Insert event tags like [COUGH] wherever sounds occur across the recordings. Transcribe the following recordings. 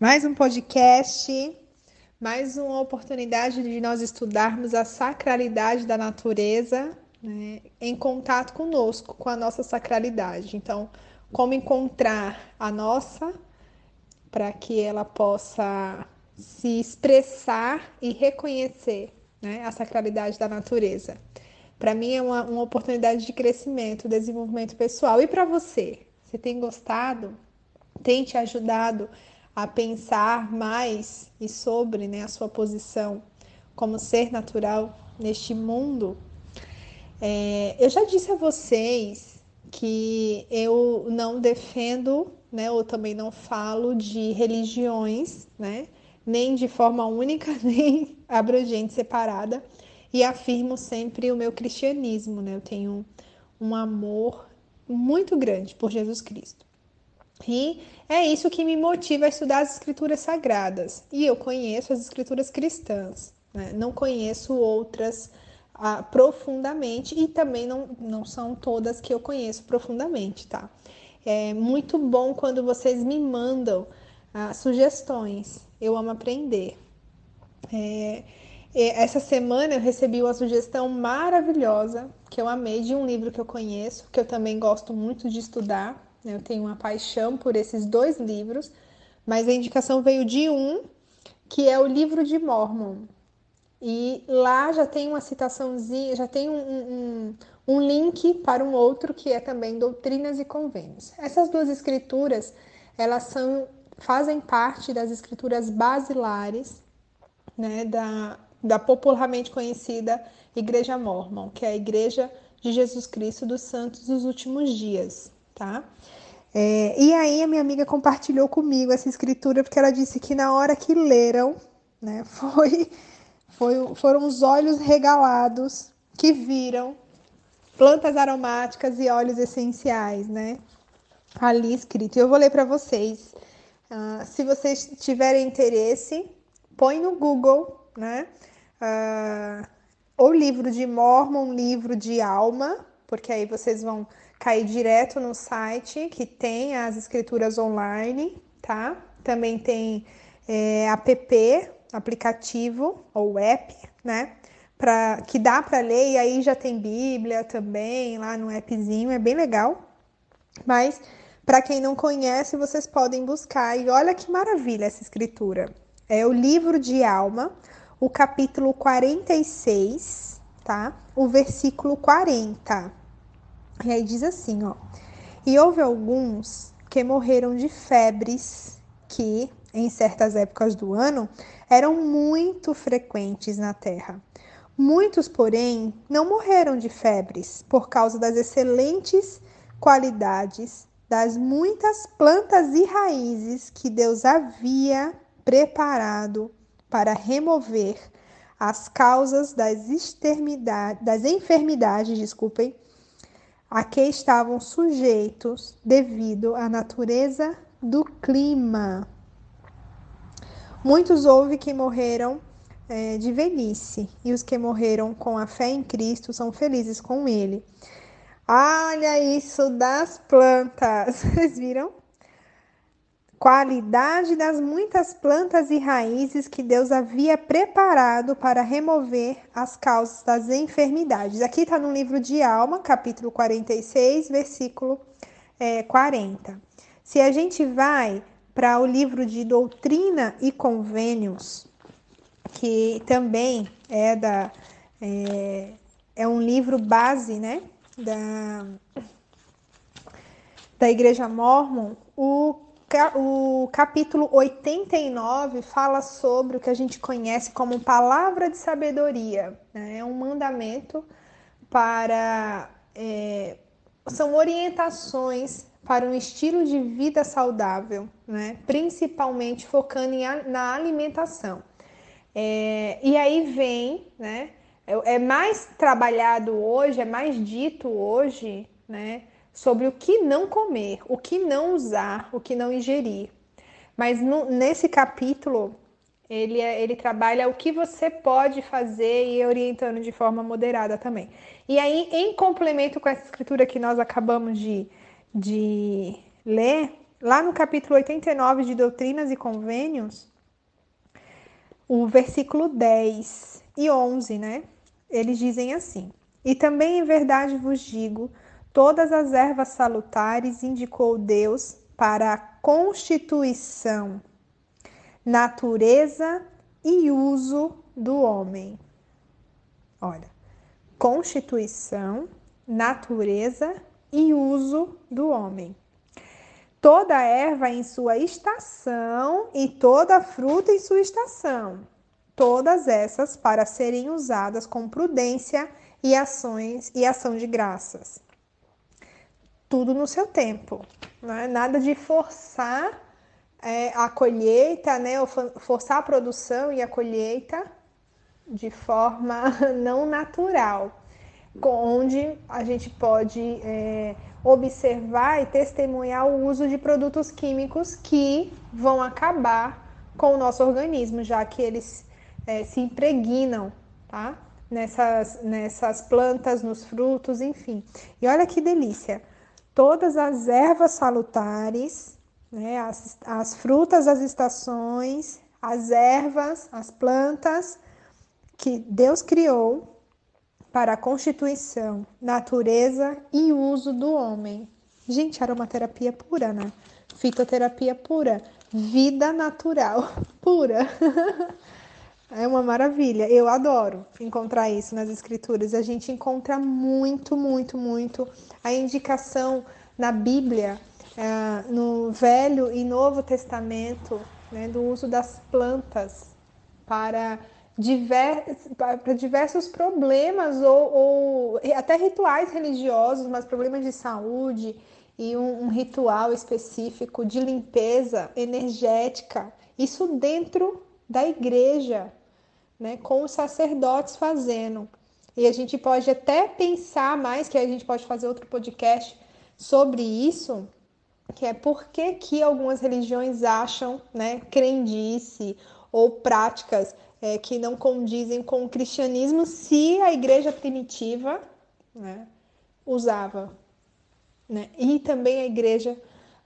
Mais um podcast, mais uma oportunidade de nós estudarmos a sacralidade da natureza né, em contato conosco, com a nossa sacralidade. Então, como encontrar a nossa para que ela possa se expressar e reconhecer né, a sacralidade da natureza. Para mim é uma, uma oportunidade de crescimento, desenvolvimento pessoal. E para você? Você tem gostado? Tem te ajudado a pensar mais e sobre né, a sua posição como ser natural neste mundo? É, eu já disse a vocês que eu não defendo, né, ou também não falo de religiões, né, nem de forma única, [LAUGHS] nem abrangente, separada, e afirmo sempre o meu cristianismo, né? Eu tenho um amor muito grande por Jesus Cristo. E é isso que me motiva a estudar as escrituras sagradas. E eu conheço as escrituras cristãs, né? não conheço outras ah, profundamente e também não, não são todas que eu conheço profundamente, tá? É muito bom quando vocês me mandam ah, sugestões. Eu amo aprender. É, essa semana eu recebi uma sugestão maravilhosa que eu amei de um livro que eu conheço, que eu também gosto muito de estudar. Eu tenho uma paixão por esses dois livros, mas a indicação veio de um que é o livro de Mormon. E lá já tem uma citaçãozinha, já tem um, um, um link para um outro que é também Doutrinas e Convênios. Essas duas escrituras, elas são fazem parte das escrituras basilares né, da, da popularmente conhecida Igreja Mormon, que é a Igreja de Jesus Cristo dos Santos dos Últimos Dias, tá? É, e aí a minha amiga compartilhou comigo essa escritura porque ela disse que na hora que leram, né, [LAUGHS] foi, foi foram os olhos regalados que viram plantas aromáticas e óleos essenciais, né? Ali escrito. Eu vou ler para vocês Uh, se vocês tiverem interesse, põe no Google, né? Uh, ou livro de Mormon, livro de alma, porque aí vocês vão cair direto no site que tem as escrituras online, tá? Também tem é, app, aplicativo ou app, né? Pra, que dá para ler, e aí já tem Bíblia também lá no appzinho, é bem legal. Mas para quem não conhece, vocês podem buscar. E olha que maravilha essa escritura. É o livro de Alma, o capítulo 46, tá? O versículo 40. E aí diz assim, ó: E houve alguns que morreram de febres que, em certas épocas do ano, eram muito frequentes na terra. Muitos, porém, não morreram de febres por causa das excelentes qualidades das muitas plantas e raízes que Deus havia preparado para remover as causas das, das enfermidades, desculpem, a que estavam sujeitos devido à natureza do clima. Muitos houve que morreram é, de velhice, e os que morreram com a fé em Cristo são felizes com Ele. Olha isso das plantas. [LAUGHS] Vocês viram? Qualidade das muitas plantas e raízes que Deus havia preparado para remover as causas das enfermidades. Aqui está no livro de Alma, capítulo 46, versículo é, 40. Se a gente vai para o livro de Doutrina e Convênios, que também é da é, é um livro base, né? da, da Igreja Mormon, o, o capítulo 89 fala sobre o que a gente conhece como palavra de sabedoria. Né? É um mandamento para. É, são orientações para um estilo de vida saudável, né? principalmente focando em, na alimentação. É, e aí vem né, é, é mais trabalhado hoje, é mais dito hoje, né, sobre o que não comer, o que não usar, o que não ingerir. Mas no, nesse capítulo, ele, é, ele trabalha o que você pode fazer e orientando de forma moderada também. E aí, em complemento com essa escritura que nós acabamos de, de ler, lá no capítulo 89 de Doutrinas e Convênios, o versículo 10 e 11, né? Eles dizem assim: E também em verdade vos digo, todas as ervas salutares indicou Deus para a constituição, natureza e uso do homem. Olha, constituição, natureza e uso do homem. Toda erva em sua estação e toda fruta em sua estação. Todas essas para serem usadas com prudência e ações e ação de graças. Tudo no seu tempo, né? nada de forçar é, a colheita, né? Ou forçar a produção e a colheita de forma [LAUGHS] não natural, onde a gente pode é, observar e testemunhar o uso de produtos químicos que vão acabar com o nosso organismo, já que eles é, se impregnam, tá? Nessas, nessas plantas, nos frutos, enfim. E olha que delícia! Todas as ervas salutares, né? as, as frutas das estações, as ervas, as plantas que Deus criou para a constituição, natureza e uso do homem. Gente, aromaterapia pura, né? Fitoterapia pura, vida natural [LAUGHS] pura. [LAUGHS] é uma maravilha. Eu adoro encontrar isso nas escrituras. A gente encontra muito, muito, muito a indicação na Bíblia, é, no Velho e Novo Testamento, né, do uso das plantas para para diversos problemas ou, ou, até rituais religiosos, mas problemas de saúde e um, um ritual específico de limpeza energética. Isso dentro da igreja, né, com os sacerdotes fazendo. E a gente pode até pensar mais, que a gente pode fazer outro podcast sobre isso, que é por que, que algumas religiões acham, né, crendice ou práticas é, que não condizem com o cristianismo se a igreja primitiva né, usava. Né? E também a igreja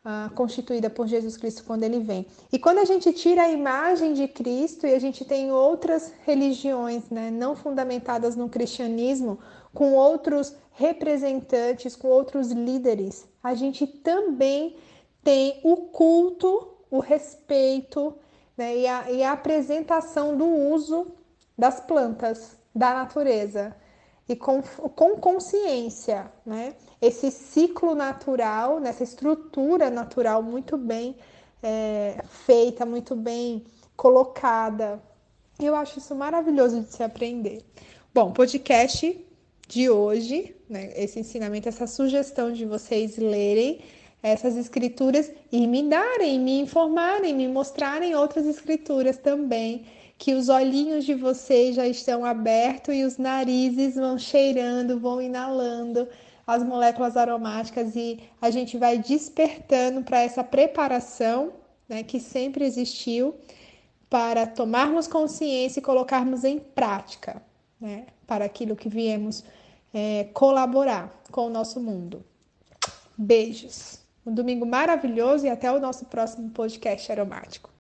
ah, constituída por Jesus Cristo quando ele vem. E quando a gente tira a imagem de Cristo e a gente tem outras religiões né, não fundamentadas no cristianismo, com outros representantes, com outros líderes, a gente também tem o culto, o respeito né, e, a, e a apresentação do uso das plantas, da natureza, e com, com consciência, né? Esse ciclo natural, nessa estrutura natural muito bem é, feita, muito bem colocada. Eu acho isso maravilhoso de se aprender. Bom, podcast de hoje, né? Esse ensinamento, essa sugestão de vocês lerem essas escrituras e me darem, me informarem, me mostrarem outras escrituras também, que os olhinhos de vocês já estão abertos e os narizes vão cheirando, vão inalando as moléculas aromáticas e a gente vai despertando para essa preparação, né, que sempre existiu para tomarmos consciência e colocarmos em prática, né, para aquilo que viemos é, colaborar com o nosso mundo. Beijos! Um domingo maravilhoso e até o nosso próximo podcast aromático.